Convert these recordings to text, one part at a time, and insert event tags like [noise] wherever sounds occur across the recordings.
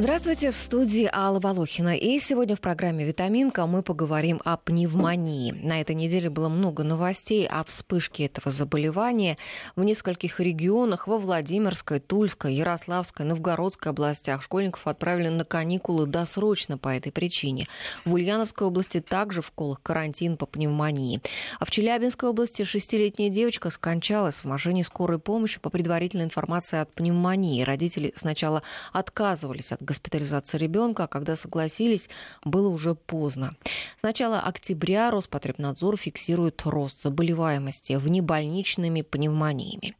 Здравствуйте, в студии Алла Волохина. И сегодня в программе «Витаминка» мы поговорим о пневмонии. На этой неделе было много новостей о вспышке этого заболевания в нескольких регионах. Во Владимирской, Тульской, Ярославской, Новгородской областях школьников отправили на каникулы досрочно по этой причине. В Ульяновской области также в школах карантин по пневмонии. А в Челябинской области шестилетняя девочка скончалась в машине скорой помощи по предварительной информации от пневмонии. Родители сначала отказывались от госпитализации ребенка, а когда согласились, было уже поздно. С начала октября Роспотребнадзор фиксирует рост заболеваемости внебольничными пневмониями.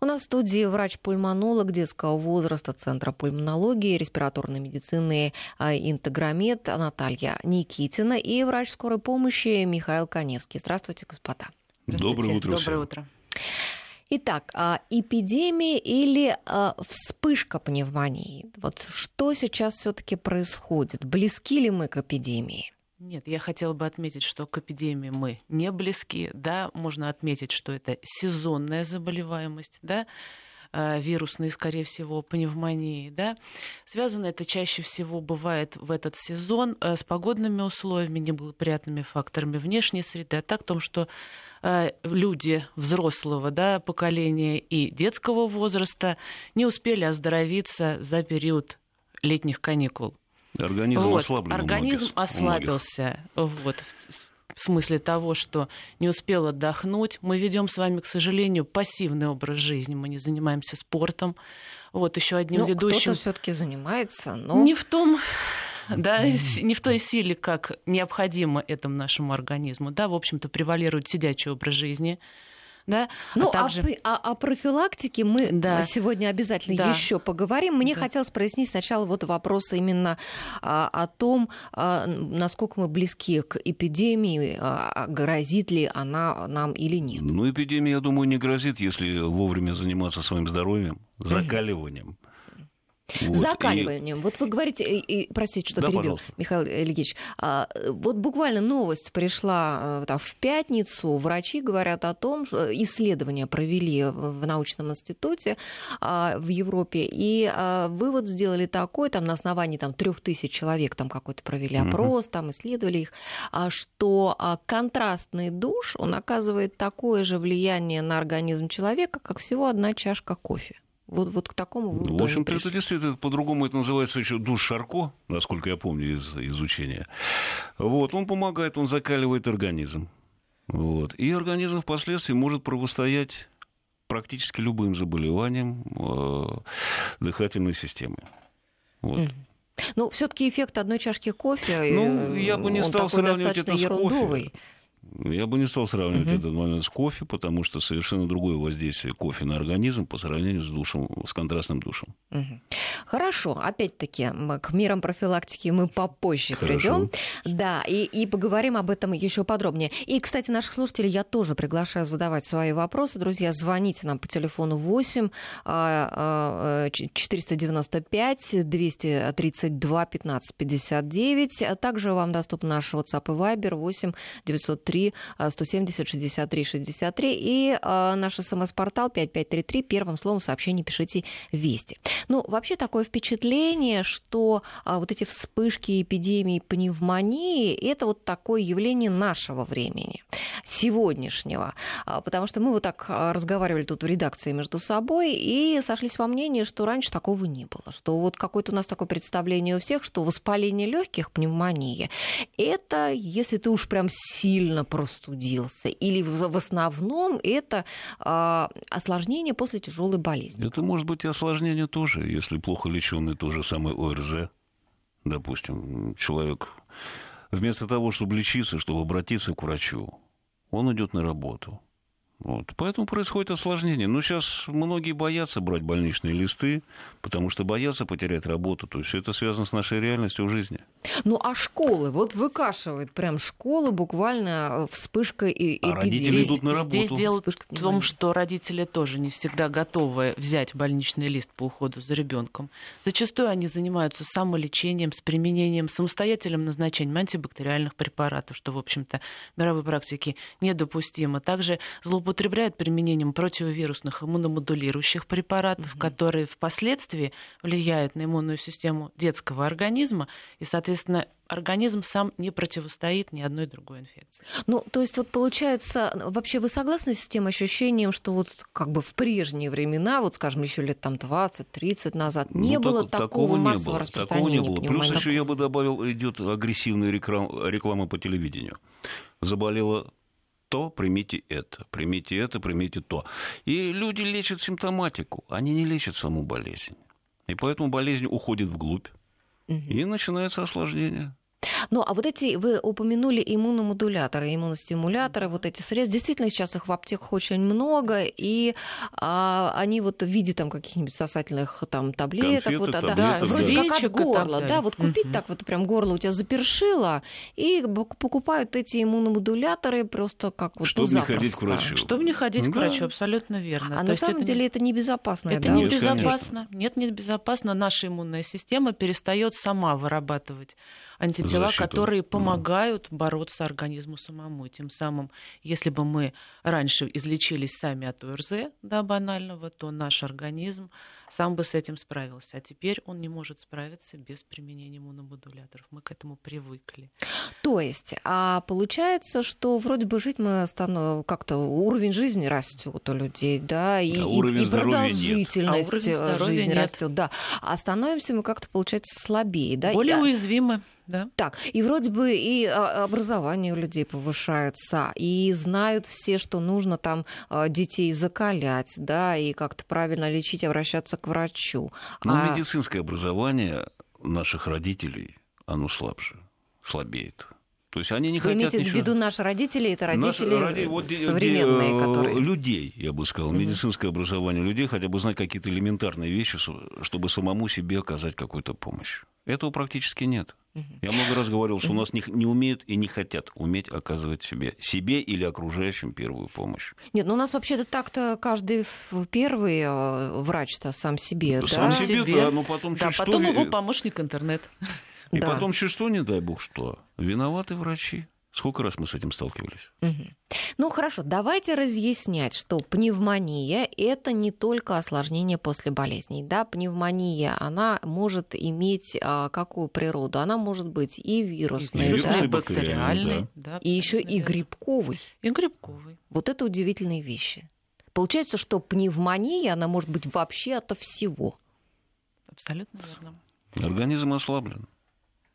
У нас в студии врач-пульмонолог детского возраста Центра пульмонологии респираторной медицины а, «Интегромед» Наталья Никитина и врач скорой помощи Михаил Коневский. Здравствуйте, господа. Доброе утро. Доброе утро. Итак, а, эпидемия или а, вспышка пневмонии? Вот что сейчас все-таки происходит? Близки ли мы к эпидемии? Нет, я хотела бы отметить, что к эпидемии мы не близки. Да, можно отметить, что это сезонная заболеваемость, да, а, вирусные, скорее всего, пневмонии. Да? Связано это чаще всего бывает в этот сезон с погодными условиями, неблагоприятными факторами внешней среды, а так в том, что люди взрослого да, поколения и детского возраста не успели оздоровиться за период летних каникул. Организм вот. ослаблен. Организм многих, ослабился. Вот, в смысле того, что не успел отдохнуть. Мы ведем с вами, к сожалению, пассивный образ жизни. Мы не занимаемся спортом. Вот еще одним ну, ведущим. Кто-то все-таки занимается, но не в том да, не в той силе, как необходимо этому нашему организму. Да, в общем-то, превалирует сидячий образ жизни. Да? Ну, а, также... а, а о профилактике мы да. сегодня обязательно да. еще поговорим. Мне да. хотелось прояснить сначала вот вопрос именно а, о том, а, насколько мы близки к эпидемии, а, грозит ли она нам или нет. Ну, эпидемия, я думаю, не грозит, если вовремя заниматься своим здоровьем, закаливанием. Вот, Закаливанием. И... Вот вы говорите, и, простите, что да, перебил, пожалуйста. Михаил Ильич. А, вот буквально новость пришла там, в пятницу. Врачи говорят о том, что исследования провели в научном институте а, в Европе, и а, вывод сделали такой, там на основании там, трех тысяч человек там какой-то провели опрос, угу. там исследовали их, а, что а, контрастный душ, он оказывает такое же влияние на организм человека, как всего одна чашка кофе. Вот, вот к такому выводу. В общем-то, это действительно, по-другому это называется еще душ Шарко, насколько я помню из изучения. Вот, он помогает, он закаливает организм. Вот. И организм впоследствии может противостоять практически любым заболеваниям э, дыхательной системы. Вот. Ну, все-таки эффект одной чашки кофе. Ну, я бы не стал сравнивать это с кофе. Я бы не стал сравнивать угу. этот момент с кофе, потому что совершенно другое воздействие кофе на организм по сравнению с душем, с контрастным душем. Угу. Хорошо, опять-таки к мерам профилактики мы попозже придем, да, и, и поговорим об этом еще подробнее. И, кстати, наших слушателей я тоже приглашаю задавать свои вопросы, друзья, звоните нам по телефону 8 495 232 15 59, также вам доступен наш WhatsApp и Viber 8 903 170 63 63 и а, наш смс-портал 5533. Первым словом сообщение пишите «Вести». Ну, вообще такое впечатление, что а, вот эти вспышки эпидемии пневмонии – это вот такое явление нашего времени, сегодняшнего. А, потому что мы вот так разговаривали тут в редакции между собой и сошлись во мнении, что раньше такого не было. Что вот какое-то у нас такое представление у всех, что воспаление легких, пневмония – это если ты уж прям сильно простудился, или в основном это а, осложнение после тяжелой болезни? Это может быть и осложнение тоже, если плохо леченный тот же самый ОРЗ, допустим, человек вместо того, чтобы лечиться, чтобы обратиться к врачу, он идет на работу. Вот. Поэтому происходит осложнение. Но сейчас многие боятся брать больничные листы, потому что боятся потерять работу. То есть все это связано с нашей реальностью в жизни. Ну а школы? Вот выкашивает прям школы буквально э, вспышка и а родители идут на работу. Здесь дело в том, что родители тоже не всегда готовы взять больничный лист по уходу за ребенком. Зачастую они занимаются самолечением с применением самостоятельным назначением антибактериальных препаратов, что, в общем-то, в мировой практике недопустимо. Также злоупотребление злоупотребляют применением противовирусных иммуномодулирующих препаратов, угу. которые впоследствии влияют на иммунную систему детского организма и, соответственно, организм сам не противостоит ни одной другой инфекции. Ну, то есть вот получается, вообще вы согласны с тем ощущением, что вот как бы в прежние времена, вот скажем, еще лет там 20-30 назад, не ну, было так, такого, такого массового не было, распространения Такого не было. Плюс еще я бы добавил, идет агрессивная реклама, реклама по телевидению. Заболела то, примите это, примите это, примите то. И люди лечат симптоматику, они не лечат саму болезнь. И поэтому болезнь уходит вглубь, угу. и начинается осложнение. Ну, а вот эти, вы упомянули иммуномодуляторы, иммуностимуляторы, вот эти средства, действительно сейчас их в аптеках очень много, и а, они вот в виде там каких-нибудь сосательных там таблеток, Конфеты, вот, таблеток, да, вроде да. как от горла, да, вот купить угу. так вот прям горло у тебя запершило, и покупают эти иммуномодуляторы просто как вот Чтобы не ходить к врачу. Чтобы не ходить да. к врачу, абсолютно верно. А То на самом это деле не... это небезопасно, это да? не безопасно. Нет, не безопасно. Наша иммунная система перестает сама вырабатывать антитела, Защиту. которые помогают бороться организму самому. И тем самым, если бы мы раньше излечились сами от ОРЗ, да, банального, то наш организм сам бы с этим справился. А теперь он не может справиться без применения иммуномодуляторов. Мы к этому привыкли. То есть, а получается, что вроде бы жить мы стану как-то уровень жизни растет у людей, да, и, а и, и продолжительность нет. А жизни нет. растет, да. А становимся мы как-то, получается, слабее, да. Более и, уязвимы. Да. Так, и вроде бы и а, образование у людей повышается, и знают все, что нужно там а, детей закалять, да, и как-то правильно лечить, обращаться к врачу. Но а... медицинское образование наших родителей, оно слабше, слабеет. То есть они не Вы хотят имеете ничего... в виду наши родители, это родители Наши, вот, современные, де, которые... Людей, я бы сказал, медицинское образование людей, хотя бы знать какие-то элементарные вещи, чтобы самому себе оказать какую-то помощь. Этого практически нет. Я много раз говорил, что у нас не, не умеют и не хотят уметь оказывать себе, себе или окружающим первую помощь. Нет, ну у нас вообще-то так-то каждый первый э, врач-то сам себе, сам да? себе, себе, да, но потом да, чуть потом что... его помощник интернет. И Да. потом чуть что, не дай бог что, виноваты врачи. Сколько раз мы с этим сталкивались? Мгм. Ну хорошо, давайте разъяснять, что пневмония это не только осложнение после болезней. Да, пневмония, она может иметь а, какую природу? Она может быть и вирусной, И вирусной, да, и бактериальной, да, и еще и грибковой. И грибковый. Вот это удивительные вещи. Получается, что пневмония, она может быть вообще ото всего. Абсолютно верно. Организм ослаблен.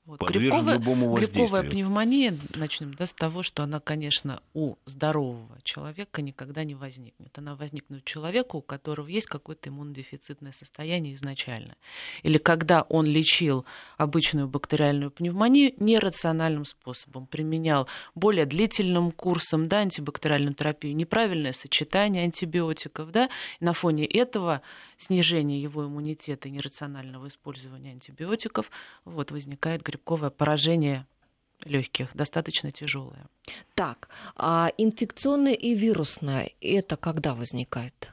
Вот. Грибковая, любому грибковая пневмония, начнем да, с того, что она, конечно, у здорового человека никогда не возникнет. Она возникнет у человека, у которого есть какое-то иммунодефицитное состояние изначально. Или когда он лечил обычную бактериальную пневмонию нерациональным способом, применял более длительным курсом да, антибактериальную терапию, неправильное сочетание антибиотиков, да, на фоне этого снижения его иммунитета и нерационального использования антибиотиков вот, возникает грибковое поражение легких, достаточно тяжелое. Так, а инфекционное и вирусное это когда возникает?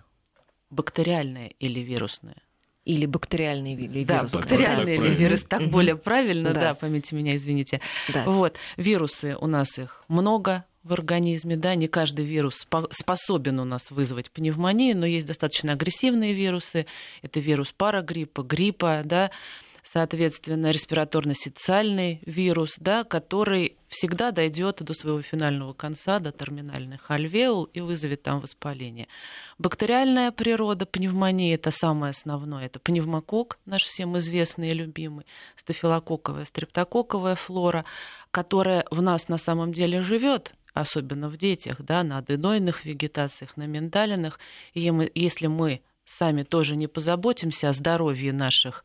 Бактериальное или вирусное? Или бактериальный или Да, вирусное? бактериальный Так или вирус, так более правильно, Да. да. поймите меня, извините. Да. Вот, вирусы у нас их много в организме, да, не каждый вирус спо- способен у нас вызвать пневмонию, но есть достаточно агрессивные вирусы, это вирус парагриппа, гриппа, да, соответственно, респираторно-социальный вирус, да, который всегда дойдет до своего финального конца, до терминальных альвеол и вызовет там воспаление. Бактериальная природа пневмонии – это самое основное. Это пневмокок, наш всем известный и любимый, стафилококковая, стрептококковая флора, которая в нас на самом деле живет, особенно в детях, да, на аденойных вегетациях, на миндалинах. И мы- если мы сами тоже не позаботимся о здоровье наших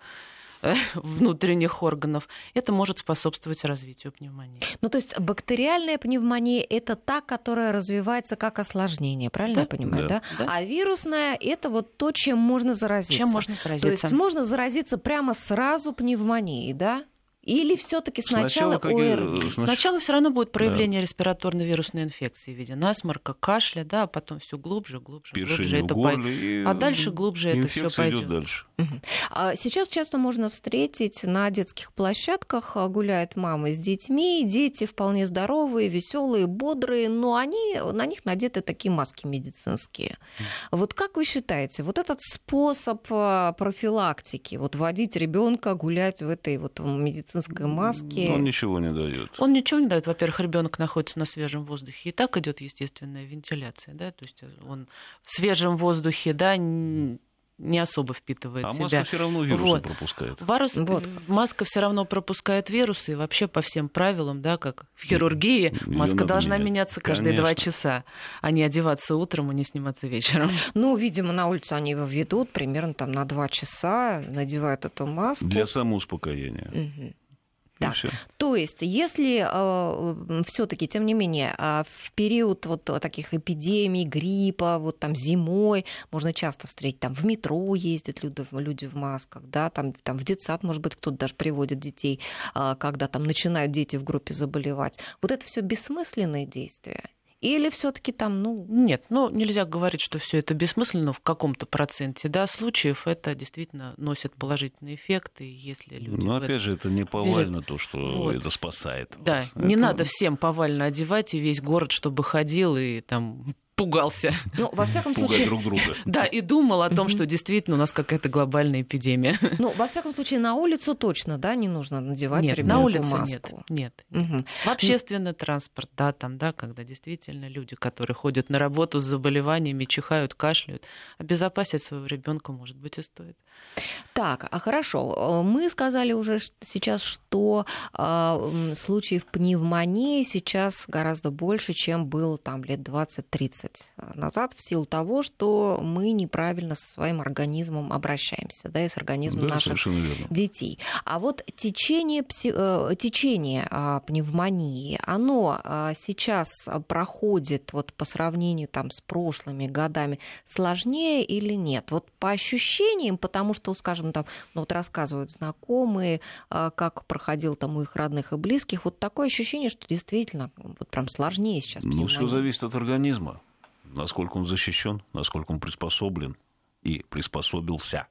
э, внутренних органов, это может способствовать развитию пневмонии. Ну, то есть бактериальная пневмония это та, которая развивается как осложнение, правильно Да. я понимаю, да? Да. А вирусная это вот то, чем можно заразиться. Чем можно То заразиться? есть можно заразиться прямо сразу пневмонией, да? Или все-таки сначала, Сначала ОРВИ? какие- снач- Сначала все равно будет проявление респираторной вирусной инфекции в виде насморка, кашля, да, а потом все глубже, глубже, глубже першение в это горле, и А дальше глубже это все пойдет. дальше. А Сейчас часто можно встретить на детских площадках, а, гуляют мамы с детьми, дети вполне здоровые, веселые, бодрые, но они, на них надеты такие маски медицинские. Вот как вы считаете, вот этот способ а, профилактики, вот водить ребенка гулять в этой вот медицинской маске, Он ничего не дает. Он ничего не дает. Во-первых, ребенок находится на свежем воздухе, и так идет естественная вентиляция, да, то есть он в свежем воздухе, да, не особо впитывает А себя. маска все равно вирусы Вот. пропускает. Варус- Вот. Маска все равно пропускает вирусы, и вообще по всем правилам, да, как в хирургии, Её маска должна менять. меняться каждые два Конечно. часа, а не одеваться утром и не сниматься вечером. [laughs] ну, видимо, на улицу они его ведут примерно там на два часа, надевают эту маску. Для самоуспокоения. Мгм. Да. То есть, если все-таки, тем не менее, а, в период вот таких эпидемий, гриппа, вот там зимой, можно часто встретить, там в метро ездят люди, в- люди в масках, да, там, там в детсад, может быть, кто-то даже приводит детей, а, когда там начинают дети в группе заболевать. Вот это все бессмысленные действия? Или все-таки там, ну, Нет, ну нельзя говорить, что все это бессмысленно в каком-то проценте, да, случаев это действительно носит положительные эффекты, если люди. Но в опять же, это не повально то, что Вот. это спасает. Да, вас. не Это- надо всем повально одевать и весь город, чтобы ходил и там пугался. ну, во всяком пугать случае, друг друга. [laughs] Да, и думал о том, что действительно у нас какая-то глобальная эпидемия. [laughs] ну, во всяком случае, на улицу точно, да, не нужно надевать Нет, ребенку на улицу нет. маску. Нет. Мгм. В общественный транспорт, да, там, да, когда действительно люди, которые ходят на работу с заболеваниями, чихают, кашляют, обезопасить своего ребенка, может быть, и стоит. Так, а хорошо. Э, Мы сказали уже сейчас, что м, случаев пневмонии сейчас гораздо больше, чем было там лет 20-30 назад, в силу того, что мы неправильно со своим организмом обращаемся, да, и с организмом Да, наших детей. А вот течение, пси- э, течение а, пневмонии, оно а, сейчас проходит вот по сравнению там с прошлыми годами сложнее или нет? Вот по ощущениям, потому что, скажем, там, ну вот рассказывают знакомые, а, как проходил там у их родных и близких, вот такое ощущение, что действительно вот прям сложнее сейчас. Ну, все зависит от организма. Насколько он защищен, насколько он приспособлен и приспособился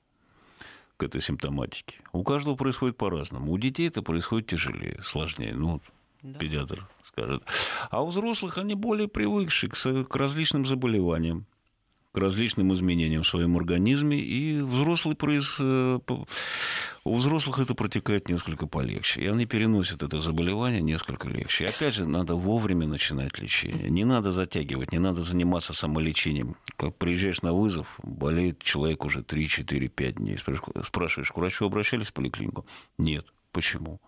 к этой симптоматике. У каждого происходит по-разному. У детей это происходит тяжелее, сложнее. Ну, Да. педиатр скажет. А у взрослых они более привыкшие к, к различным заболеваниям, к различным изменениям в своем организме, и взрослый произ... э, у взрослых это протекает несколько полегче, и они переносят это заболевание несколько легче. И опять же, надо вовремя начинать лечение. Не надо затягивать, не надо заниматься самолечением. Как приезжаешь на вызов, болеет человек уже 3, 4, 5 дней. Спраш- Спрашиваешь, к врачу обращались в поликлинику? Нет. Почему?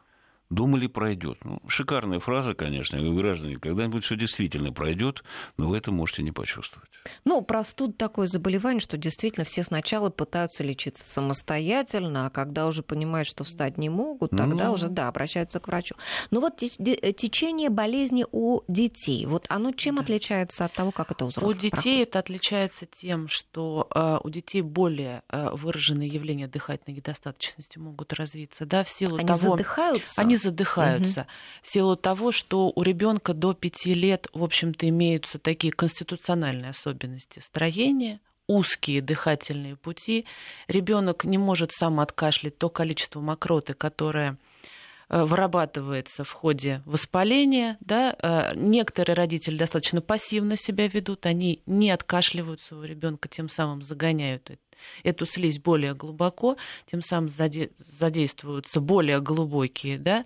Думали, пройдет. Ну, шикарная фраза, конечно. Я говорю, граждане, когда-нибудь все действительно пройдет, но вы это можете не почувствовать. Ну, простуд такое заболевание, что действительно все сначала пытаются лечиться самостоятельно, а когда уже понимают, что встать не могут, тогда Ну. уже, да, обращаются к врачу. Но вот э, течение болезни у детей, вот оно чем Да. отличается от того, как это у У взрослых детей проходит? это отличается тем, что э, у детей более э, выраженные явления дыхательной недостаточности могут развиться, да, в силу Они того, задыхаются? Они задыхаются в силу того, что у ребенка до пяти лет, в общем-то, имеются такие конституциональные особенности строения, узкие дыхательные пути. Ребенок не может сам откашлять то количество мокроты, которое э, вырабатывается в ходе воспаления. Да? Э, Некоторые родители достаточно пассивно себя ведут, они не откашливают своего ребенка, тем самым загоняют э- эту слизь более глубоко, тем самым заде- задействуются более глубокие да,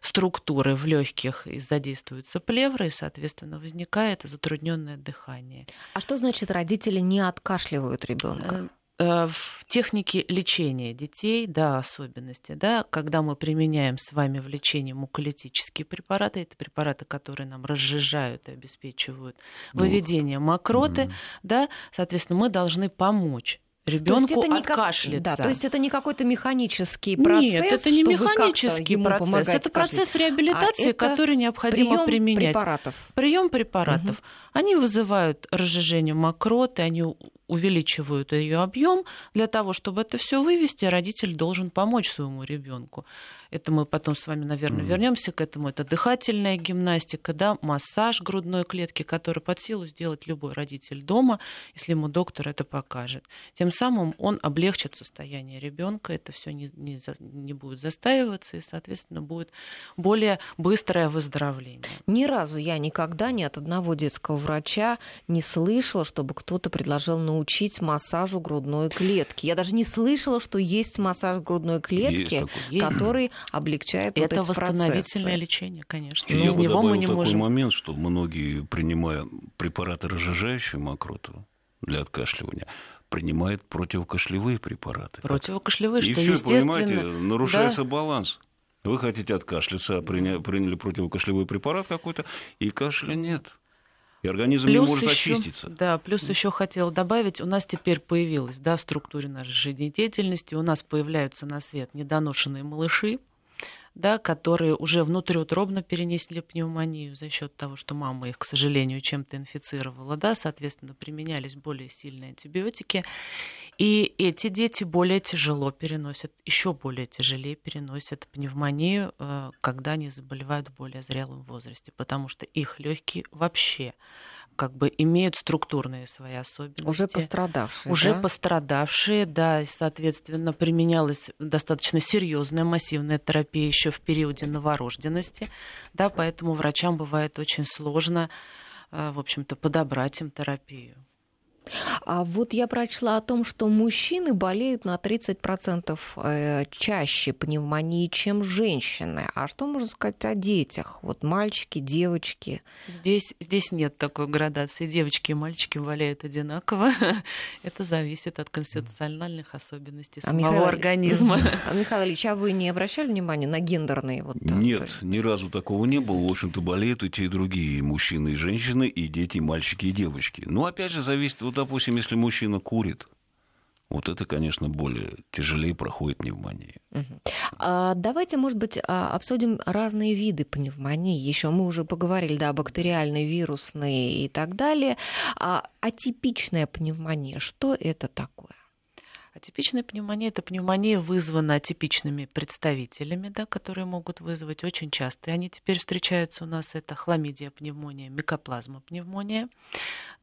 структуры в легких и задействуются плевры, и, соответственно, возникает затрудненное дыхание. А что значит родители не откашливают ребенка? Э, э, В технике лечения детей, да, особенности, да, когда мы применяем с вами в лечении муколитические препараты, это препараты, которые нам разжижают и обеспечивают Ну, выведение мокроты, да, соответственно, мы должны помочь То ребенку это не как- откашляться. Да, то есть это не какой-то механический процесс, Нет, это не механический процесс, помогать это процесс реабилитации, А который необходимо Прием применять. препаратов. Прием препаратов. Они вызывают разжижение мокроты, они увеличивают ее объем. Для того, чтобы это все вывести, родитель должен помочь своему ребенку. Это мы потом с вами, наверное, mm-hmm. вернемся к этому. Это дыхательная гимнастика, да, массаж грудной клетки, который под силу сделать любой родитель дома, если ему доктор это покажет. Тем самым он облегчит состояние ребенка, это все не, не, не будет застаиваться и, соответственно, будет более быстрое выздоровление. Ни разу я никогда ни от одного детского врача не слышала, чтобы кто-то предложил научить массажу грудной клетки. Я даже не слышала, что есть массаж грудной клетки, который облегчает Это вот эти восстановительное процессы. лечение, конечно. И я него бы мы не такой можем. момент, что многие, принимая препараты, разжижающие мокроту для откашливания, принимают противокашлевые препараты. Противокашлевые, и что все, естественно... понимаете, нарушается да. баланс. Вы хотите откашляться, а приняли, приняли противокашлевой препарат какой-то, и кашля нет. И организм плюс не может еще, очиститься. Да, плюс еще хотела добавить, у нас теперь появилось, да, в структуре нашей жизнедеятельности, у нас появляются на свет недоношенные малыши, да, которые уже внутриутробно перенесли пневмонию за счет того, что мама их, к сожалению, чем-то инфицировала, да, соответственно, применялись более сильные антибиотики. И эти дети более тяжело переносят, еще более тяжелее переносят пневмонию, э, когда они заболевают в более зрелом возрасте, потому что их легкие вообще как бы имеют структурные свои особенности. Уже пострадавшие. Уже да? пострадавшие, да, и, соответственно, применялась достаточно серьезная массивная терапия еще в периоде новорожденности, да, поэтому врачам бывает очень сложно, э, в общем-то, подобрать им терапию. А вот я прочла о том, что мужчины болеют на 30% э, чаще пневмонии, чем женщины. А что можно сказать о детях? Вот мальчики, девочки. Здесь, здесь нет такой градации. Девочки и мальчики болеют одинаково. [laughs] Это зависит от конституциональных особенностей а самого Михаил... организма. [laughs] А, Михаил Ильич, а вы не обращали внимания на гендерные? Вот, нет, ни разу такого не было. В общем-то, болеют и те, и другие. И мужчины, и женщины, и дети, и мальчики, и девочки. Ну, опять же, зависит вот допустим, если мужчина курит, вот это, конечно, более тяжелее проходит пневмония. А, давайте, может быть, а, обсудим разные виды пневмонии. Еще мы уже поговорили, да, бактериальные, вирусные и так далее. А атипичная пневмония, что это такое? Атипичная пневмония – это пневмония, вызвана атипичными представителями, да, которые могут вызвать очень часто. И они теперь встречаются у нас. Это хламидия пневмония, микоплазма пневмония,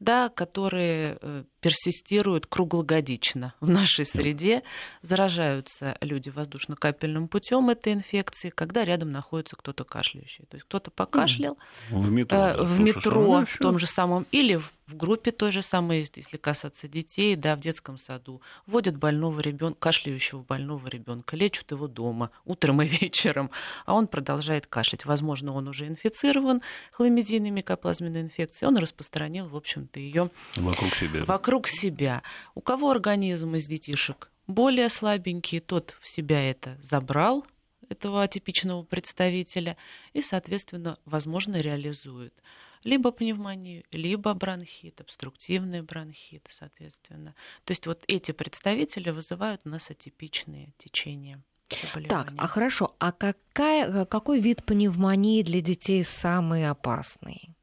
да, которые э, персистируют круглогодично в нашей среде. Заражаются люди воздушно-капельным путем этой инфекции, когда рядом находится кто-то кашляющий. То есть кто-то покашлял в метро, э, да, в, метро в том же самом или в в группе той же самой, если касаться детей, да, в детском саду, вводят больного ребенка, кашляющего больного ребенка, лечат его дома, утром и [laughs] вечером, а он продолжает кашлять. Возможно, он уже инфицирован хламидийной микоплазменной инфекцией, он распространил, в общем-то, ее вокруг себя. Вокруг себя. У кого организм из детишек более слабенький, тот в себя это забрал, этого атипичного представителя, и, соответственно, возможно, реализует либо пневмонию, либо бронхит, обструктивный бронхит, соответственно. То есть вот эти представители вызывают у нас атипичные течения. Так, а хорошо, а какая, какой вид пневмонии для детей самый опасный?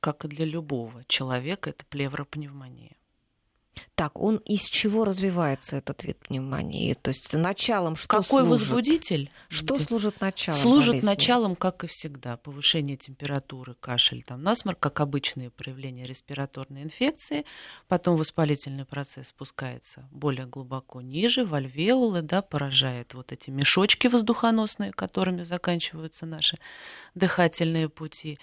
Как и для любого человека, это плевропневмония. Так, он из чего развивается этот вид пневмонии? То есть началом что Какой служит? возбудитель? Что служит началом? Служит болезни? началом, как и всегда, повышение температуры, кашель, там, насморк, как обычные проявления респираторной инфекции. Потом воспалительный процесс спускается более глубоко ниже, в альвеолы, да, поражает вот эти мешочки воздухоносные, которыми заканчиваются наши дыхательные пути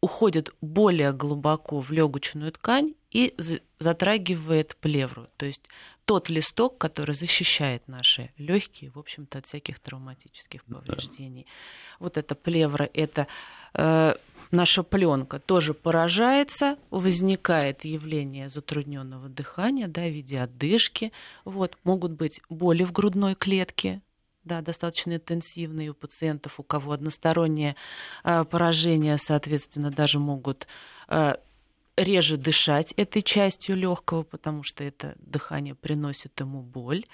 уходит более глубоко в легочную ткань и затрагивает плевру, то есть тот листок, который защищает наши легкие, в общем-то, от всяких травматических повреждений. Да. Вот эта плевра, это э, наша пленка тоже поражается, возникает явление затрудненного дыхания, да, в виде отдышки. Вот, могут быть боли в грудной клетке, да, достаточно интенсивные у пациентов, у кого одностороннее э, поражение, соответственно, даже могут э, реже дышать этой частью легкого, потому что это дыхание приносит ему боль.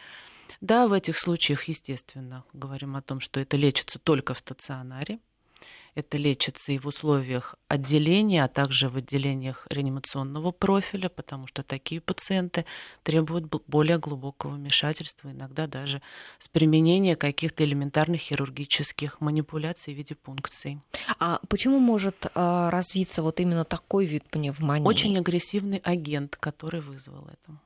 Да, в этих случаях, естественно, говорим о том, что это лечится только в стационаре. Это лечится и в условиях отделения, а также в отделениях реанимационного профиля, потому что такие пациенты требуют более глубокого вмешательства, иногда даже с применением каких-то элементарных хирургических манипуляций в виде пункций. А почему может э, развиться вот именно такой вид пневмонии? Очень агрессивный агент, который вызвал это.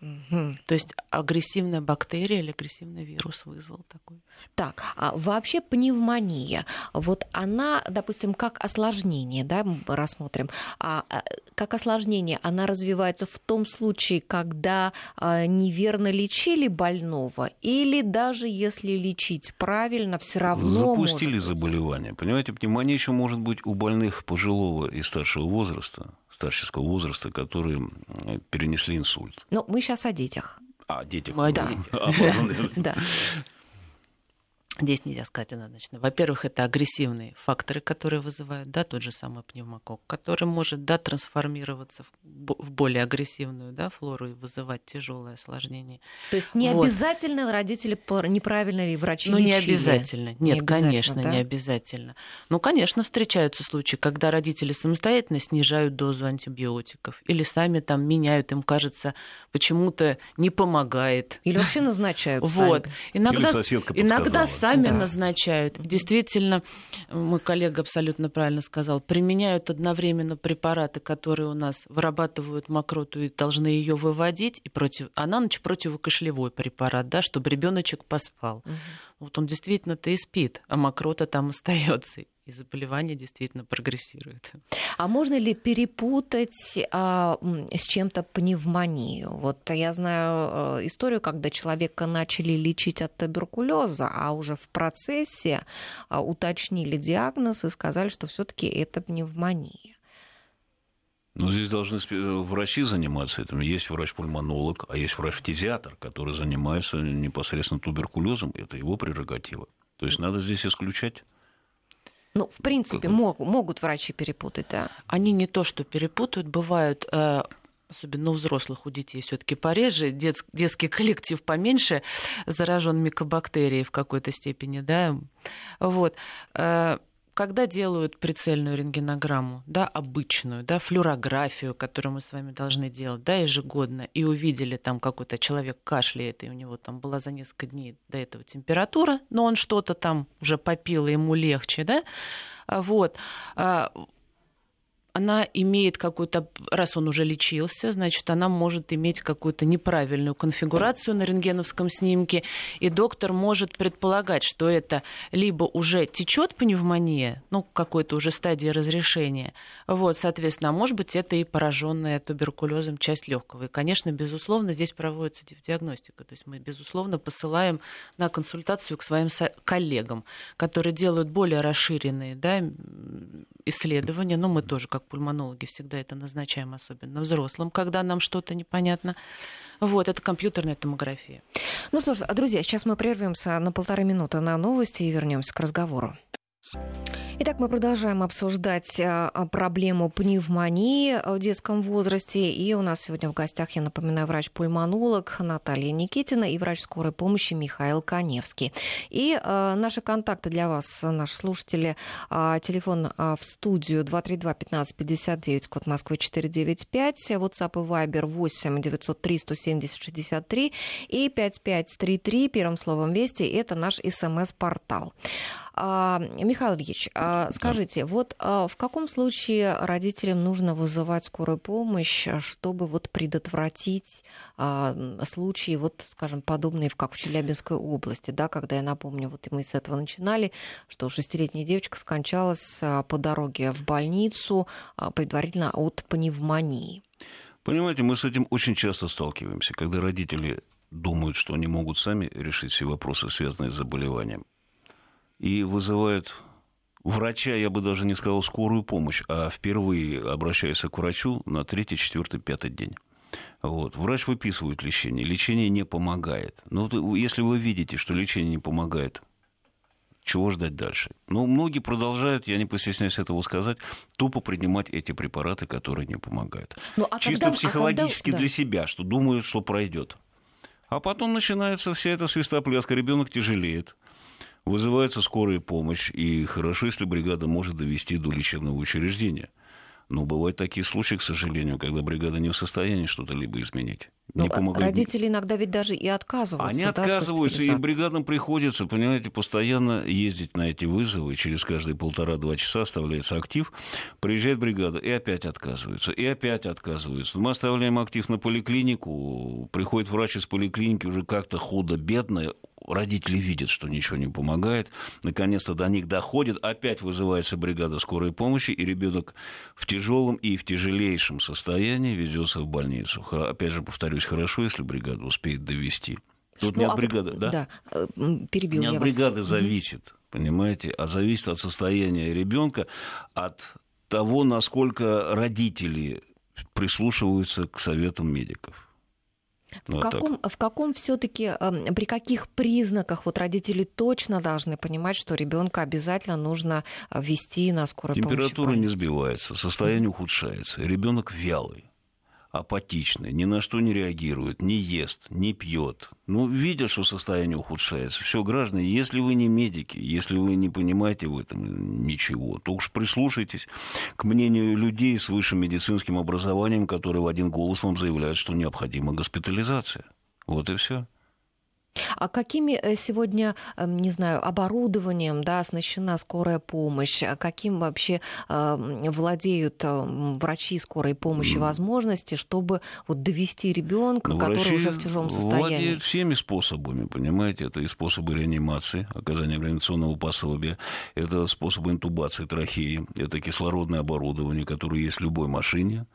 Угу. То есть агрессивная бактерия или агрессивный вирус вызвал такой. Так, а вообще пневмония, вот она, допустим, как осложнение, да, мы рассмотрим, а, а как осложнение она развивается в том случае, когда а, неверно лечили больного, или даже если лечить правильно, все равно запустили может заболевание. Понимаете, пневмония еще может быть у больных пожилого и старшего возраста старческого возраста, которые перенесли инсульт. Но мы сейчас о детях. А, детях. Мы о детях. Да. [laughs] Здесь нельзя сказать однозначно. Во-первых, это агрессивные факторы, которые вызывают, да, тот же самый пневмокок, который может, да, трансформироваться в более агрессивную, да, флору и вызывать тяжелое осложнение. То есть не вот. обязательно родители неправильно ли врачи Ну, не обязательно. Нет, не обязательно, конечно, да? не обязательно. Ну, конечно, встречаются случаи, когда родители самостоятельно снижают дозу антибиотиков или сами там меняют, им кажется, почему-то не помогает. Или вообще назначают [laughs] Вот. Сами. Иногда, или соседка иногда сами да. назначают. Действительно, мой коллега абсолютно правильно сказал, применяют одновременно препараты, которые у нас вырабатывают мокроту и должны ее выводить, и против, а на ночь противокошлевой препарат, да, чтобы ребеночек поспал. Угу. Вот он действительно-то и спит, а мокрота там [laughs] остается и заболевание действительно прогрессирует. А можно ли перепутать а, с чем-то пневмонию? Вот я знаю э, историю, когда человека начали лечить от туберкулеза, а уже в процессе а, уточнили диагноз и сказали, что все-таки это пневмония. Ну, здесь должны врачи заниматься этим. Есть врач-пульмонолог, а есть врач-фтизиатр, который занимается непосредственно туберкулезом. Это его прерогатива. То есть надо здесь исключать ну, в принципе, мог, могут врачи перепутать, да. Они не то, что перепутают, бывают э, особенно у взрослых, у детей все-таки пореже, дет, детский коллектив поменьше, заражен микобактерией в какой-то степени, да. Вот. Когда делают прицельную рентгенограмму, да, обычную, да, флюорографию, которую мы с вами должны делать, да, ежегодно, и увидели там какой-то человек кашляет, и у него там была за несколько дней до этого температура, но он что-то там уже попил, и ему легче, да, вот, а, она имеет какую-то, раз он уже лечился, значит, она может иметь какую-то неправильную конфигурацию на рентгеновском снимке, и доктор может предполагать, что это либо уже течет пневмония, ну, какой-то уже стадии разрешения, вот, соответственно, а может быть, это и пораженная туберкулезом часть легкого. И, конечно, безусловно, здесь проводится диагностика, то есть мы, безусловно, посылаем на консультацию к своим коллегам, которые делают более расширенные да, исследования, но мы тоже, как пульмонологи всегда это назначаем, особенно взрослым, когда нам что-то непонятно. Вот, это компьютерная томография. Ну что ж, друзья, сейчас мы прервемся на полторы минуты на новости и вернемся к разговору. Итак, мы продолжаем обсуждать а, проблему пневмонии в детском возрасте. И у нас сегодня в гостях, я напоминаю, врач-пульмонолог Наталья Никитина и врач скорой помощи Михаил Коневский. И э, наши контакты для вас, наши слушатели, э, телефон э, в студию 232-1559, код Москвы 495, WhatsApp и Viber 8 903 170 63 и 5533, первым словом «Вести» — это наш СМС-портал. А, Михаил Ильич, а, скажите, вот а, в каком случае родителям нужно вызывать скорую помощь, чтобы вот предотвратить случаи, вот, скажем, подобные, как в Челябинской области, да, когда я напомню, вот мы с этого начинали, что шестилетняя девочка скончалась по дороге в больницу предварительно от пневмонии. Понимаете, мы с этим очень часто сталкиваемся, когда родители думают, что они могут сами решить все вопросы, связанные с заболеванием и вызывают врача, я бы даже не сказал скорую помощь, а впервые обращаются к врачу на третий, четвертый, пятый день. Вот. Врач выписывает лечение. Лечение не помогает. Но ну, если вы видите, что лечение не помогает, чего ждать дальше? Ну, многие продолжают, я не постесняюсь этого сказать, тупо принимать эти препараты, которые не помогают. Ну, а Чисто когда, психологически а когда... для себя, что думают, что пройдет. А потом начинается вся эта свистопляска, ребенок тяжелеет Вызывается скорая помощь, и хорошо, если бригада может довести до лечебного учреждения. Но бывают такие случаи, к сожалению, когда бригада не в состоянии что-то либо изменить. Не ну, помогли... Родители иногда ведь даже и отказываются. Они да, отказываются, и бригадам приходится, понимаете, постоянно ездить на эти вызовы. Через каждые полтора-два часа оставляется актив, приезжает бригада, и опять отказываются, и опять отказываются. Мы оставляем актив на поликлинику, приходит врач из поликлиники, уже как-то худо-бедно, родители видят, что ничего не помогает, наконец-то до них доходит, опять вызывается бригада скорой помощи, и ребенок в тяжелом и в тяжелейшем состоянии везется в больницу. Опять же, повторюсь, хорошо, если бригада успеет довести. Тут ну, не от а бригады, вот, да? Да, э, перебил Не я от бригады вас. зависит, понимаете, а зависит от состояния ребенка, от того, насколько родители прислушиваются к советам медиков. В вот каком, в каком все-таки, э, при каких признаках вот родители точно должны понимать, что ребенка обязательно нужно э, ввести на скорую помощь? Температура не сбивается, состояние ухудшается, ребенок вялый апатичный, ни на что не реагирует, не ест, не пьет. Ну, видя, что состояние ухудшается. Все, граждане, если вы не медики, если вы не понимаете в этом ничего, то уж прислушайтесь к мнению людей с высшим медицинским образованием, которые в один голос вам заявляют, что необходима госпитализация. Вот и все. А какими э, сегодня, эм, не знаю, оборудованием да, оснащена скорая помощь? А каким вообще эм, владеют эм, врачи скорой помощи возможности, чтобы вот довести ребенка, ну, который уже в тяжелом состоянии? Владеют всеми способами, понимаете? Это и способы реанимации, оказания реанимационного пособия, это способы интубации трахеи, это кислородное оборудование, которое есть в любой машине.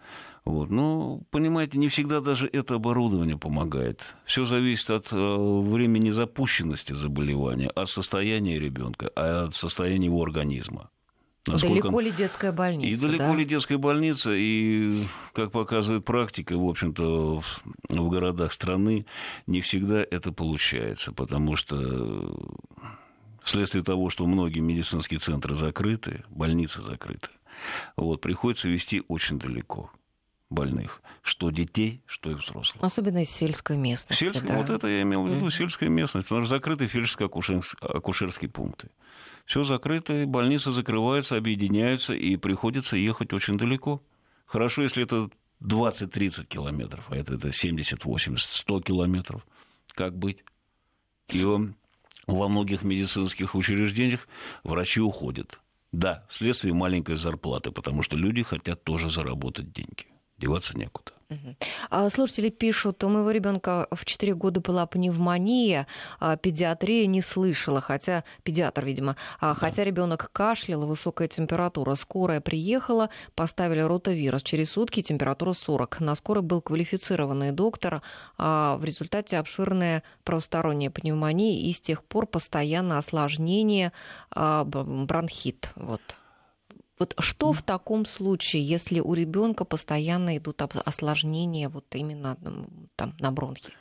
Вот. Но, понимаете, не всегда даже это оборудование помогает. Все зависит от э, времени запущенности заболевания, от состояния ребенка, а от состояния его организма. Насколько... Далеко ли детская больница? И далеко да? ли детская больница, и, как показывает практика, в общем-то, в городах страны не всегда это получается, потому что вследствие того, что многие медицинские центры закрыты, больницы закрыты, вот, приходится вести очень далеко больных, что детей, что и взрослых. Особенно из сельской местности. Сельской, да. Вот это я имел в виду, сельская местность, потому что закрыты фельдшерско-акушерские пункты. Все закрыто, больницы закрываются, объединяются, и приходится ехать очень далеко. Хорошо, если это 20-30 километров, а это, это 70, 80, 100 километров. Как быть? И во многих медицинских учреждениях врачи уходят. Да, вследствие маленькой зарплаты, потому что люди хотят тоже заработать деньги деваться некуда. А слушатели пишут, у моего ребенка в 4 года была пневмония, а педиатрия не слышала, хотя педиатр, видимо, а, да. хотя ребенок кашлял, высокая температура. Скорая приехала, поставили ротавирус. Через сутки температура 40. На скорой был квалифицированный доктор. А в результате обширная правосторонняя пневмония и с тех пор постоянно осложнение бронхит. Вот. Вот что в таком случае, если у ребенка постоянно идут осложнения вот именно там на бронхи,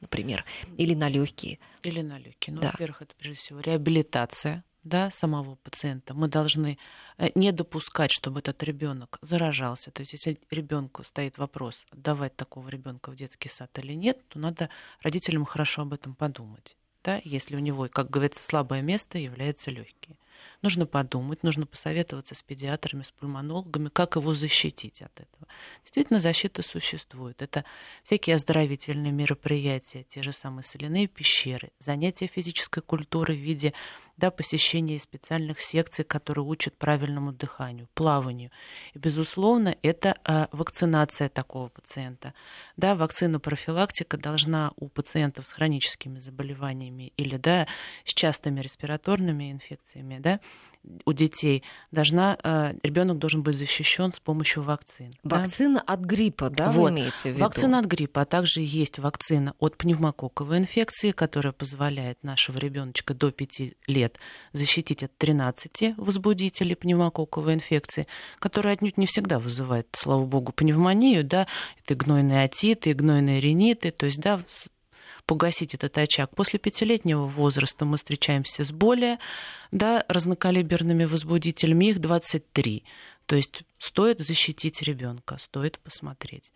например, или на легкие? Или на легкие. Ну, да. во-первых, это прежде всего реабилитация да, самого пациента. Мы должны э, не допускать, чтобы этот ребенок заражался. То есть, если ребенку стоит вопрос, давать такого ребенка в детский сад или нет, то надо родителям хорошо об этом подумать. Да, если у него, как говорится, слабое место является легкие. Нужно подумать, нужно посоветоваться с педиатрами, с пульмонологами, как его защитить от этого. Действительно, защита существует. Это всякие оздоровительные мероприятия, те же самые соляные пещеры, занятия физической культуры в виде да, посещение специальных секций, которые учат правильному дыханию, плаванию. И, безусловно, это а, вакцинация такого пациента. Да, вакцина профилактика должна у пациентов с хроническими заболеваниями или да, с частыми респираторными инфекциями да, у детей должна э, ребенок должен быть защищен с помощью вакцин. Вакцина да? от гриппа, да, вот. вы имеете в виду? Вакцина от гриппа, а также есть вакцина от пневмококковой инфекции, которая позволяет нашего ребеночка до 5 лет защитить от 13 возбудителей пневмококковой инфекции, которая отнюдь не всегда вызывает, слава богу, пневмонию, да, это гнойные отиты, гнойные риниты, то есть, да, погасить этот очаг. После пятилетнего возраста мы встречаемся с более да, разнокалиберными возбудителями, их 23. То есть стоит защитить ребенка, стоит посмотреть.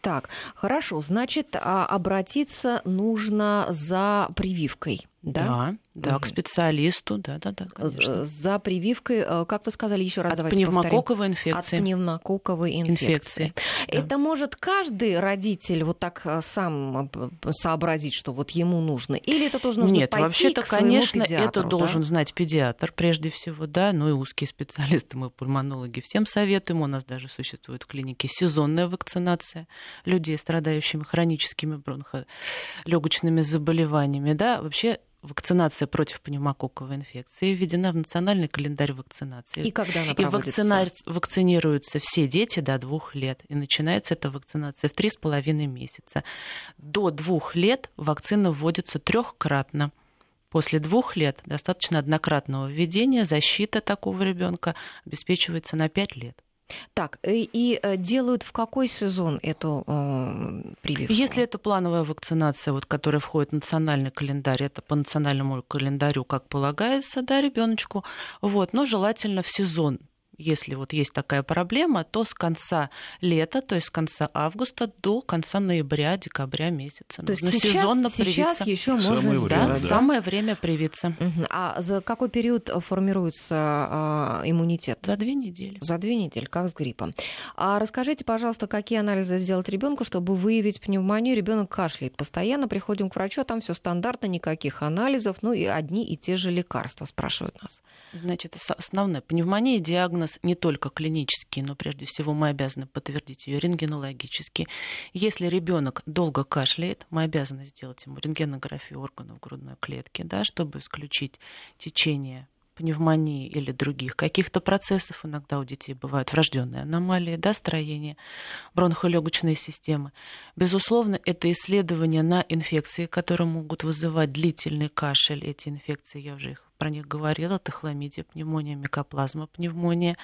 Так, хорошо, значит, а, обратиться нужно за прививкой. Да, да, да угу. к специалисту, да, да, да. Конечно. За прививкой, э, как вы сказали, еще раз От давайте пневмококковой инфекции. От пневмококковой инфекции. инфекции да. Это может каждый родитель вот так э, сам э, сообразить, что вот ему нужно, или это тоже нужно Нет, пойти вообще-то, к конечно, педиатру, это должен знать педиатр прежде всего, да, ну и узкие специалисты, мы пульмонологи всем советуем. У нас даже существует в клинике сезонная вакцинация людей, страдающими хроническими бронхолегочными заболеваниями, да. Вообще вакцинация против пневмококковой инфекции введена в национальный календарь вакцинации. И когда она И вакцина... вакцинируются все дети до двух лет. И начинается эта вакцинация в три с половиной месяца. До двух лет вакцина вводится трехкратно. После двух лет достаточно однократного введения защита такого ребенка обеспечивается на пять лет. Так, и, и э, делают в какой сезон эту э, прививку? Если это плановая вакцинация, вот, которая входит в национальный календарь, это по национальному календарю, как полагается, да, ребеночку, вот, но желательно в сезон если вот есть такая проблема, то с конца лета, то есть с конца августа до конца ноября, декабря месяца. То есть сейчас, сезонно сейчас привиться. еще можно самое сделать. Время, да, да, самое время привиться. Угу. А за какой период формируется э, иммунитет? За две недели. За две недели, как с гриппом. А расскажите, пожалуйста, какие анализы сделать ребенку, чтобы выявить пневмонию? Ребенок кашляет постоянно, приходим к врачу, а там все стандартно, никаких анализов, ну и одни и те же лекарства, спрашивают нас. Значит, основная пневмония диагноз нас не только клинический, но прежде всего мы обязаны подтвердить ее рентгенологически. Если ребенок долго кашляет, мы обязаны сделать ему рентгенографию органов грудной клетки, да, чтобы исключить течение пневмонии или других каких-то процессов. Иногда у детей бывают врожденные аномалии, да, строения бронхолегочной системы. Безусловно, это исследования на инфекции, которые могут вызывать длительный кашель. Эти инфекции, я уже их про них говорила, это хламидия, пневмония, микоплазма, пневмония.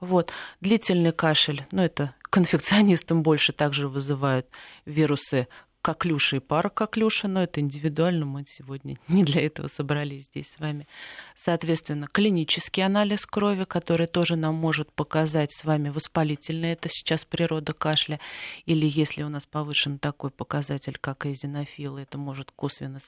Вот. Длительный кашель, ну это конфекционистам больше также вызывают вирусы коклюша и паракоклюша, но это индивидуально, мы сегодня [laughs] не для этого собрались здесь с вами. Соответственно, клинический анализ крови, который тоже нам может показать с вами воспалительный, это сейчас природа кашля, или если у нас повышен такой показатель, как эзинофил, это может косвенно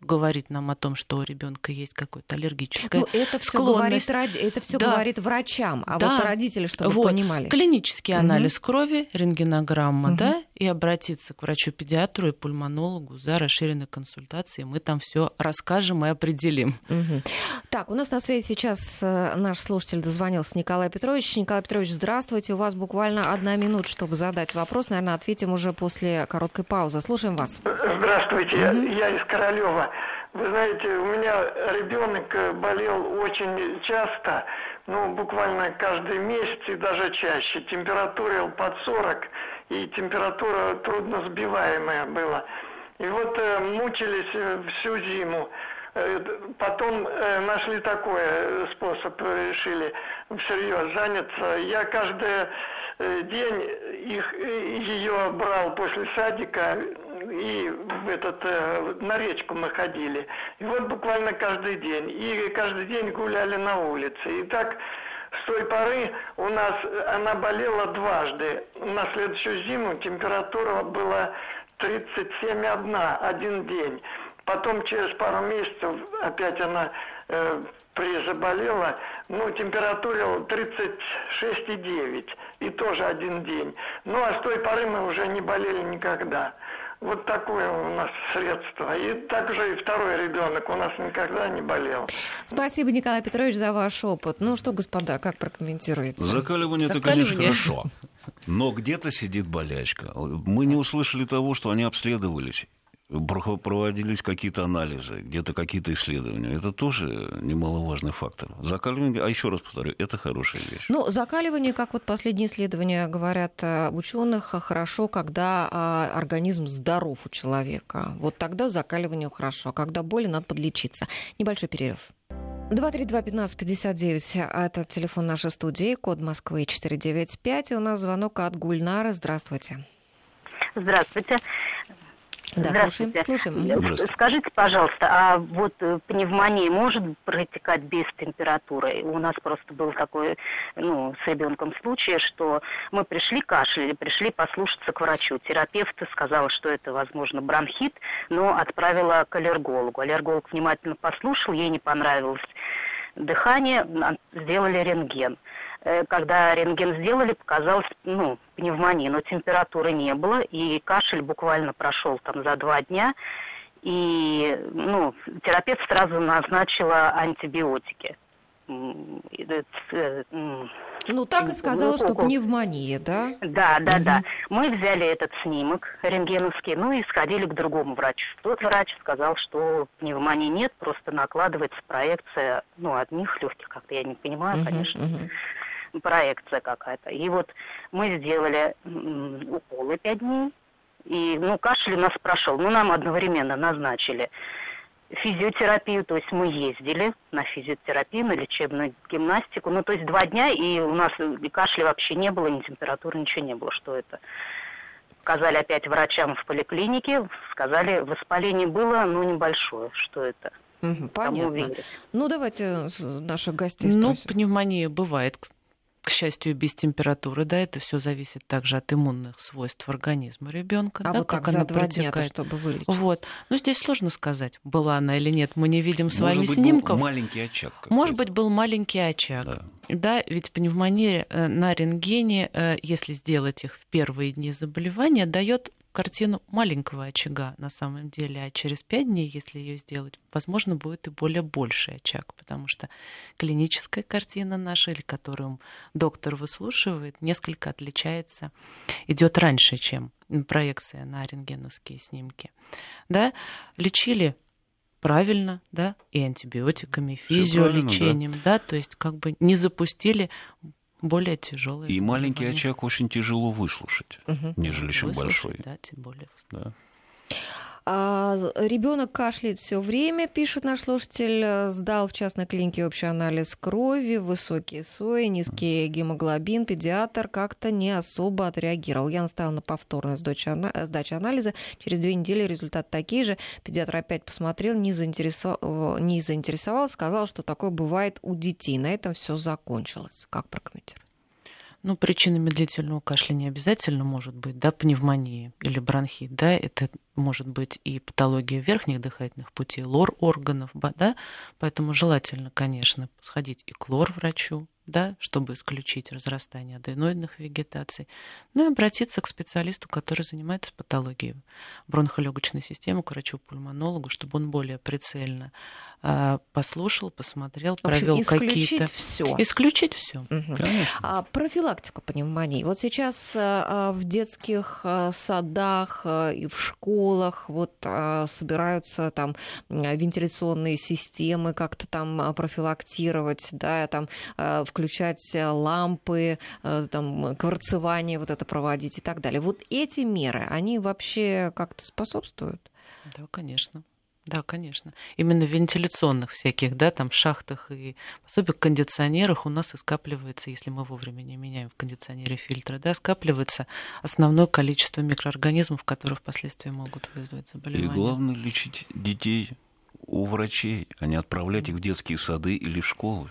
говорит нам о том, что у ребенка есть какое-то аллергическое ну, это все говорит, это все да. говорит врачам, а да. вот родители, чтобы вот. понимали. Клинический анализ угу. крови, рентгенограмма, угу. да, и обратиться к врачу-педиатру и пульмонологу за расширенной консультацией. Мы там все расскажем и определим. Угу. Так, у нас на связи сейчас э, наш слушатель дозвонился Николай Петрович. Николай Петрович, здравствуйте. У вас буквально одна минута, чтобы задать вопрос. Наверное, ответим уже после короткой паузы. Слушаем вас. Здравствуйте, угу. я из Королева. Вы знаете, у меня ребенок э, болел очень часто, ну, буквально каждый месяц и даже чаще. Температура под 40, и температура трудно сбиваемая была. И вот э, мучились э, всю зиму. Э, потом э, нашли такой способ, решили всерьез заняться. Я каждый день их, ее брал после садика и этот, э, на речку мы ходили. И вот буквально каждый день. И каждый день гуляли на улице. И так с той поры у нас она болела дважды. На следующую зиму температура была 37,1 один день. Потом через пару месяцев опять она э, призаболела, ну, температура 36,9, и тоже один день. Ну, а с той поры мы уже не болели никогда. Вот такое у нас средство. И также и второй ребенок у нас никогда не болел. Спасибо, Николай Петрович, за ваш опыт. Ну что, господа, как прокомментируете? Закаливание это, конечно, хорошо. Но где-то сидит болячка. Мы не услышали того, что они обследовались проводились какие-то анализы, где-то какие-то исследования. Это тоже немаловажный фактор. Закаливание, а еще раз повторю, это хорошая вещь. Ну, закаливание, как вот последние исследования говорят э, ученых, хорошо, когда а, организм здоров у человека. Вот тогда закаливание хорошо. А когда болен, надо подлечиться. Небольшой перерыв. 232-1559, это телефон нашей студии, код Москвы 495. И у нас звонок от Гульнары. Здравствуйте. Здравствуйте. Да, слушаем. слушаем. Скажите, пожалуйста, а вот э, пневмония может протекать без температуры? У нас просто был такой, ну, с ребенком случай, что мы пришли кашляли, пришли послушаться к врачу. Терапевт сказал, что это, возможно, бронхит, но отправила к аллергологу. Аллерголог внимательно послушал, ей не понравилось дыхание, сделали рентген. Э, когда рентген сделали, показалось, ну, пневмония, но температуры не было, и кашель буквально прошел там за два дня, и, ну, терапевт сразу назначила антибиотики. Э, ну, так и сказала, ну, что пневмония, да? Да, да, угу. да. Мы взяли этот снимок рентгеновский, ну и сходили к другому врачу. Тот врач сказал, что пневмонии нет, просто накладывается проекция, ну, одних легких, как-то я не понимаю, угу, конечно. Угу проекция какая-то. И вот мы сделали уколы пять дней, и, ну, кашель у нас прошел. Ну, нам одновременно назначили физиотерапию, то есть мы ездили на физиотерапию, на лечебную гимнастику. Ну, то есть два дня, и у нас и кашля вообще не было, ни температуры, ничего не было. Что это? Сказали опять врачам в поликлинике, сказали, воспаление было, но небольшое. Что это? понятно. Ну, давайте наших гостей ну, спросим. Ну, пневмония бывает, к счастью, без температуры, да, это все зависит также от иммунных свойств организма ребенка. А да, вот как так за два протекает. дня, чтобы вылечить? Вот. Но здесь сложно сказать, была она или нет. Мы не видим с вами быть, снимков. Был маленький очаг. Может быть, был маленький очаг. Да. да, ведь пневмония э, на рентгене, э, если сделать их в первые дни заболевания, дает картину маленького очага на самом деле, а через пять дней, если ее сделать, возможно, будет и более больший очаг, потому что клиническая картина наша, или которую доктор выслушивает, несколько отличается, идет раньше, чем проекция на рентгеновские снимки. Да? Лечили правильно, да, и антибиотиками, физиолечением, да? да, то есть как бы не запустили более тяжелые. И маленький очаг очень тяжело выслушать, угу. нежели чем большой. Да, тем более. Да. А ребенок кашляет все время, пишет наш слушатель. Сдал в частной клинике общий анализ крови, высокие сои, низкий гемоглобин. Педиатр как-то не особо отреагировал. Я наставил на повторную сдачу анализа. Через две недели результат такие же. Педиатр опять посмотрел, не, заинтересовал, не заинтересовался, сказал, что такое бывает у детей. На этом все закончилось. Как прокомментировать? Ну, причина медлительного кашля не обязательно может быть, да, пневмония или бронхит, да, это может быть и патология верхних дыхательных путей, лор органов, да, поэтому желательно, конечно, сходить и к лор-врачу, да, чтобы исключить разрастание аденоидных вегетаций, ну и обратиться к специалисту, который занимается патологией бронхолегочной системы, к врачу-пульмонологу, чтобы он более прицельно а, послушал, посмотрел, провел какие-то... все. Исключить все. Угу. А, профилактика пневмонии. Вот сейчас а, в детских а, садах а, и в школах вот а, собираются там вентиляционные системы как-то там профилактировать, да, там а, включать лампы, а, там кварцевание вот это проводить и так далее. Вот эти меры, они вообще как-то способствуют? Да, конечно. Да, конечно. Именно в вентиляционных всяких, да, там шахтах и особенно в кондиционерах у нас и скапливается, если мы вовремя не меняем в кондиционере фильтры, да, скапливается основное количество микроорганизмов, которые впоследствии могут вызвать заболевание. И главное лечить детей у врачей, а не отправлять их в детские сады или в школы.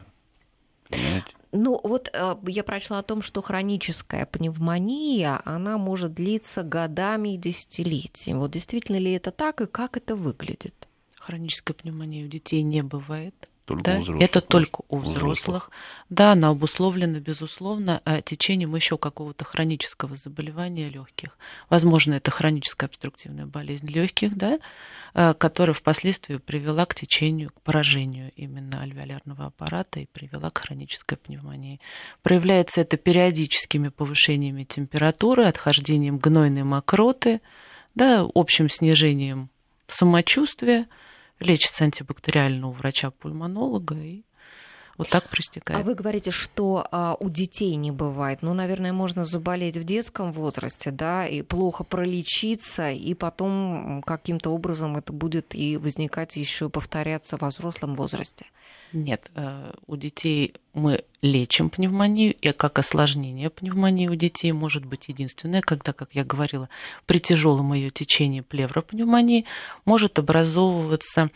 Понимаете? Ну, вот э, я прочла о том, что хроническая пневмония, она может длиться годами и десятилетиями. Вот действительно ли это так и как это выглядит? Хронической пневмонии у детей не бывает. Только да? у взрослых. Это только у взрослых. взрослых. Да, она обусловлена, безусловно, а, течением еще какого-то хронического заболевания легких. Возможно, это хроническая обструктивная болезнь легких, да, а, которая впоследствии привела к течению, к поражению именно альвеолярного аппарата и привела к хронической пневмонии. Проявляется это периодическими повышениями температуры, отхождением гнойной мокроты, да, общим снижением самочувствия, лечится антибактериально у врача-пульмонолога и Вот так проистекает. А вы говорите, что а, у детей не бывает. Ну, наверное, можно заболеть в детском возрасте, да, и плохо пролечиться, и потом каким-то образом это будет и возникать еще повторяться во взрослом возрасте. Нет, э, у детей мы лечим пневмонию, и как осложнение пневмонии у детей может быть единственное, когда, как я говорила, при тяжелом ее течении плевропневмонии может образовываться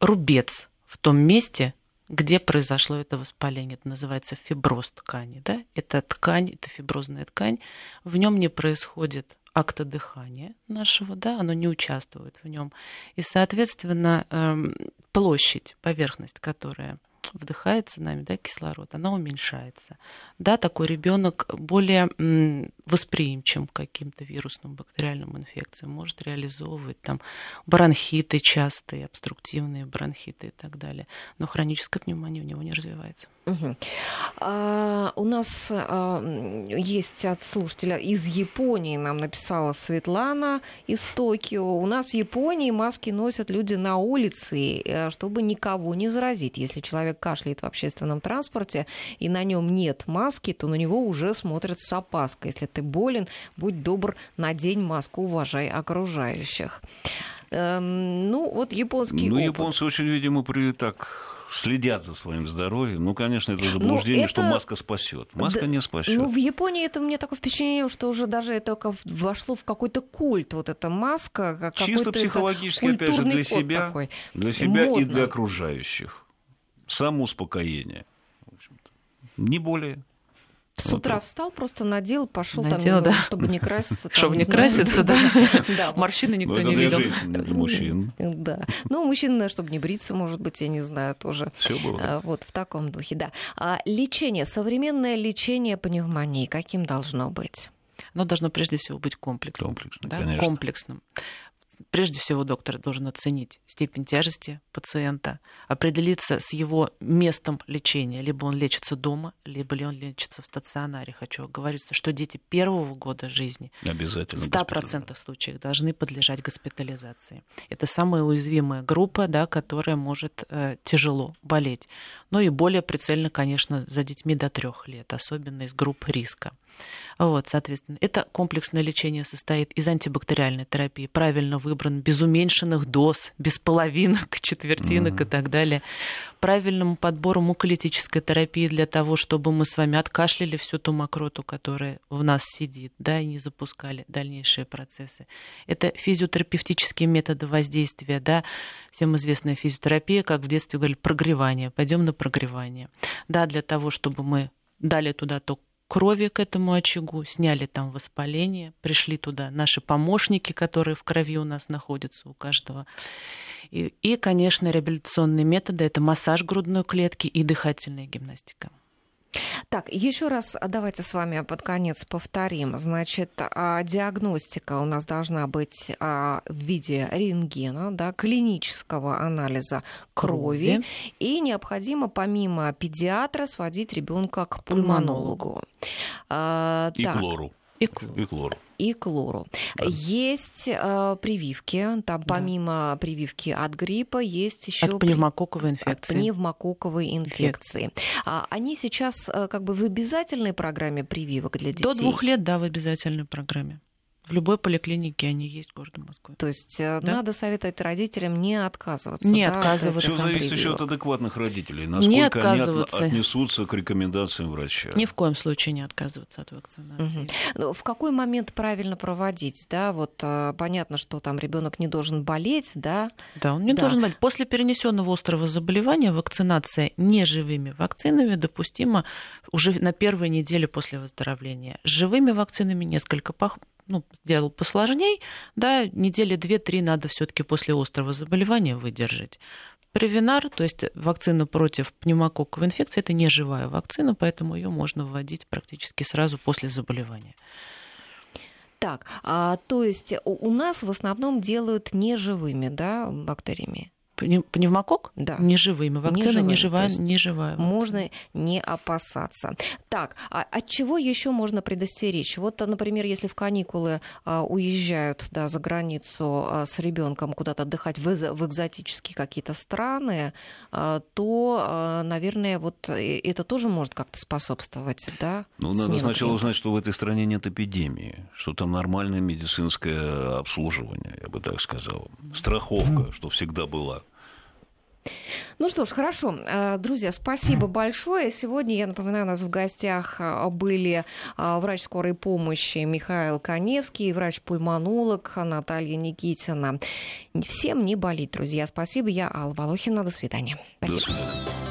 рубец в том месте, где произошло это воспаление. Это называется фиброз ткани. Да? Это ткань, это фиброзная ткань. В нем не происходит акта дыхания нашего, да, оно не участвует в нем. И, соответственно, эм, площадь, поверхность, которая вдыхается нами, да, кислород, она уменьшается. Да, такой ребенок более восприимчив к каким-то вирусным бактериальным инфекциям, может реализовывать там бронхиты частые, обструктивные бронхиты и так далее. Но хроническая пневмония у него не развивается. Угу. А, у нас а, есть от слушателя из Японии, нам написала Светлана из Токио. У нас в Японии маски носят люди на улице, э, чтобы никого не заразить. Если человек кашляет в общественном транспорте и на нем нет маски, то на него уже смотрят с опаской. Если ты болен, будь добр, надень маску, уважай окружающих. Эм, ну, вот японский Ну, опыт. японцы очень, видимо, при так следят за своим здоровьем. Ну, конечно, это заблуждение, это... что маска спасет. Маска да, не спасет. Ну, в Японии это меня такое впечатление, что уже даже это вошло в какой-то культ, вот эта маска. Чисто психологически, опять же, для себя, такой. для себя Модно. и для окружающих. Самоуспокоение. Не более. С утра встал, просто надел, пошел там, да. чтобы не краситься. Чтобы не краситься, да. [laughs] Морщины никто не видел. для мужчин. Да. Ну, мужчин, чтобы не бриться, может быть, я не знаю, тоже. Все было. А, вот в таком духе, да. А лечение, современное лечение пневмонии, каким должно быть? Оно должно прежде всего быть комплексным. Комплексным, да? конечно. Комплексным прежде всего доктор должен оценить степень тяжести пациента, определиться с его местом лечения. Либо он лечится дома, либо ли он лечится в стационаре. Хочу оговориться, что дети первого года жизни Обязательно в 100% случаев должны подлежать госпитализации. Это самая уязвимая группа, да, которая может э, тяжело болеть. Ну и более прицельно, конечно, за детьми до трех лет, особенно из групп риска. Вот, соответственно, это комплексное лечение состоит из антибактериальной терапии, правильно выбран, без уменьшенных доз, без половинок, [laughs] четвертинок mm-hmm. и так далее, правильному подбору муколитической терапии для того, чтобы мы с вами откашляли всю ту мокроту, которая в нас сидит, да, и не запускали дальнейшие процессы. Это физиотерапевтические методы воздействия, да, всем известная физиотерапия, как в детстве говорили, прогревание, пойдем на прогревание, да, для того, чтобы мы дали туда ток крови к этому очагу, сняли там воспаление, пришли туда наши помощники, которые в крови у нас находятся у каждого. И, и конечно, реабилитационные методы – это массаж грудной клетки и дыхательная гимнастика. Так, еще раз давайте с вами под конец повторим. Значит, а, диагностика у нас должна быть а, в виде рентгена, да, клинического анализа крови, крови. и необходимо помимо педиатра сводить ребенка к пульмонологу. А, и так. к лору. И к, и к лору. И к лору. Да. Есть э, прививки, там помимо да. прививки от гриппа есть еще от пневмококковой инфекции. От пневмококковой инфекции. А, они сейчас э, как бы в обязательной программе прививок для детей. До двух лет, да, в обязательной программе. В любой поликлинике они есть в городе Москвы. То есть э, да? надо советовать родителям не отказываться. Не да, отказываться. Все зависит еще от адекватных родителей. Насколько не отказываться. они отнесутся к рекомендациям врача. Ни в коем случае не отказываться от вакцинации. Угу. В какой момент правильно проводить? Да, вот э, понятно, что там ребенок не должен болеть, да? Да, он не да. должен болеть. После перенесенного острого заболевания вакцинация неживыми вакцинами допустима уже на первой неделе после выздоровления. С живыми вакцинами несколько пах ну, сделал посложней, да, недели две-три надо все-таки после острого заболевания выдержать. Превинар, то есть вакцина против пневмококковой инфекции, это не живая вакцина, поэтому ее можно вводить практически сразу после заболевания. Так, а, то есть у нас в основном делают неживыми, да, бактериями? Пневмокок? Да. Неживыми. Вакцина неживая, неживая. Можно не опасаться. Так, а от чего еще можно предостеречь? Вот, например, если в каникулы а, уезжают да, за границу а, с ребенком куда-то отдыхать в, в экзотические какие-то страны, а, то, а, наверное, вот это тоже может как-то способствовать, да? Ну, надо сначала узнать, что в этой стране нет эпидемии, что там нормальное медицинское обслуживание, я бы так сказал. Страховка, что всегда была. Ну что ж, хорошо. Э, друзья, спасибо большое. Сегодня, я напоминаю, у нас в гостях э, были э, врач скорой помощи Михаил Коневский, врач-пульмонолог Наталья Никитина. Всем не болит, друзья. Спасибо. Я Алла Волохина. До свидания. Спасибо.